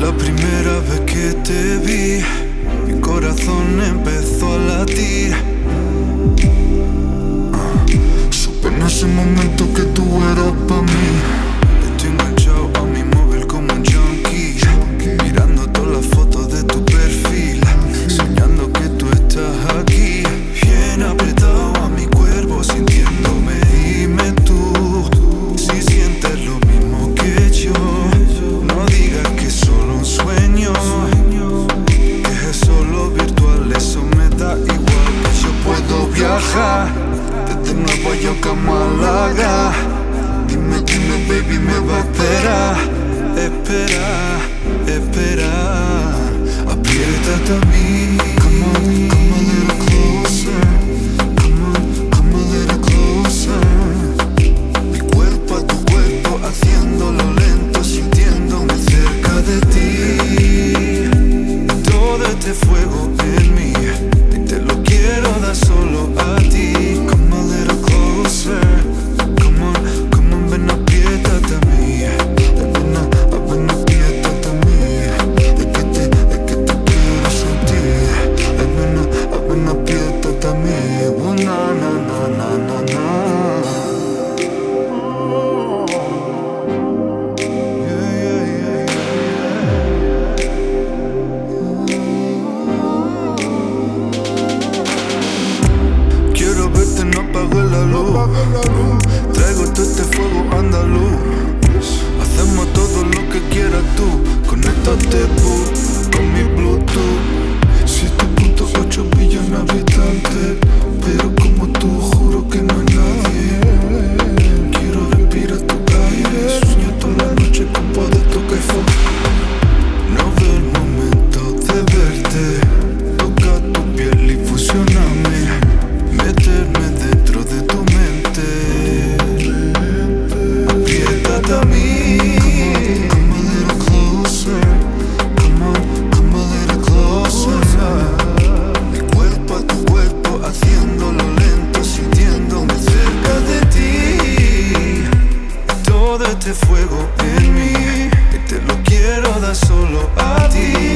La primera vez que te vi, mi corazón empezó a latir. me voy yo como a Dime, dime, baby, me va a esperar will not fuego en mí y te lo quiero dar solo a ti.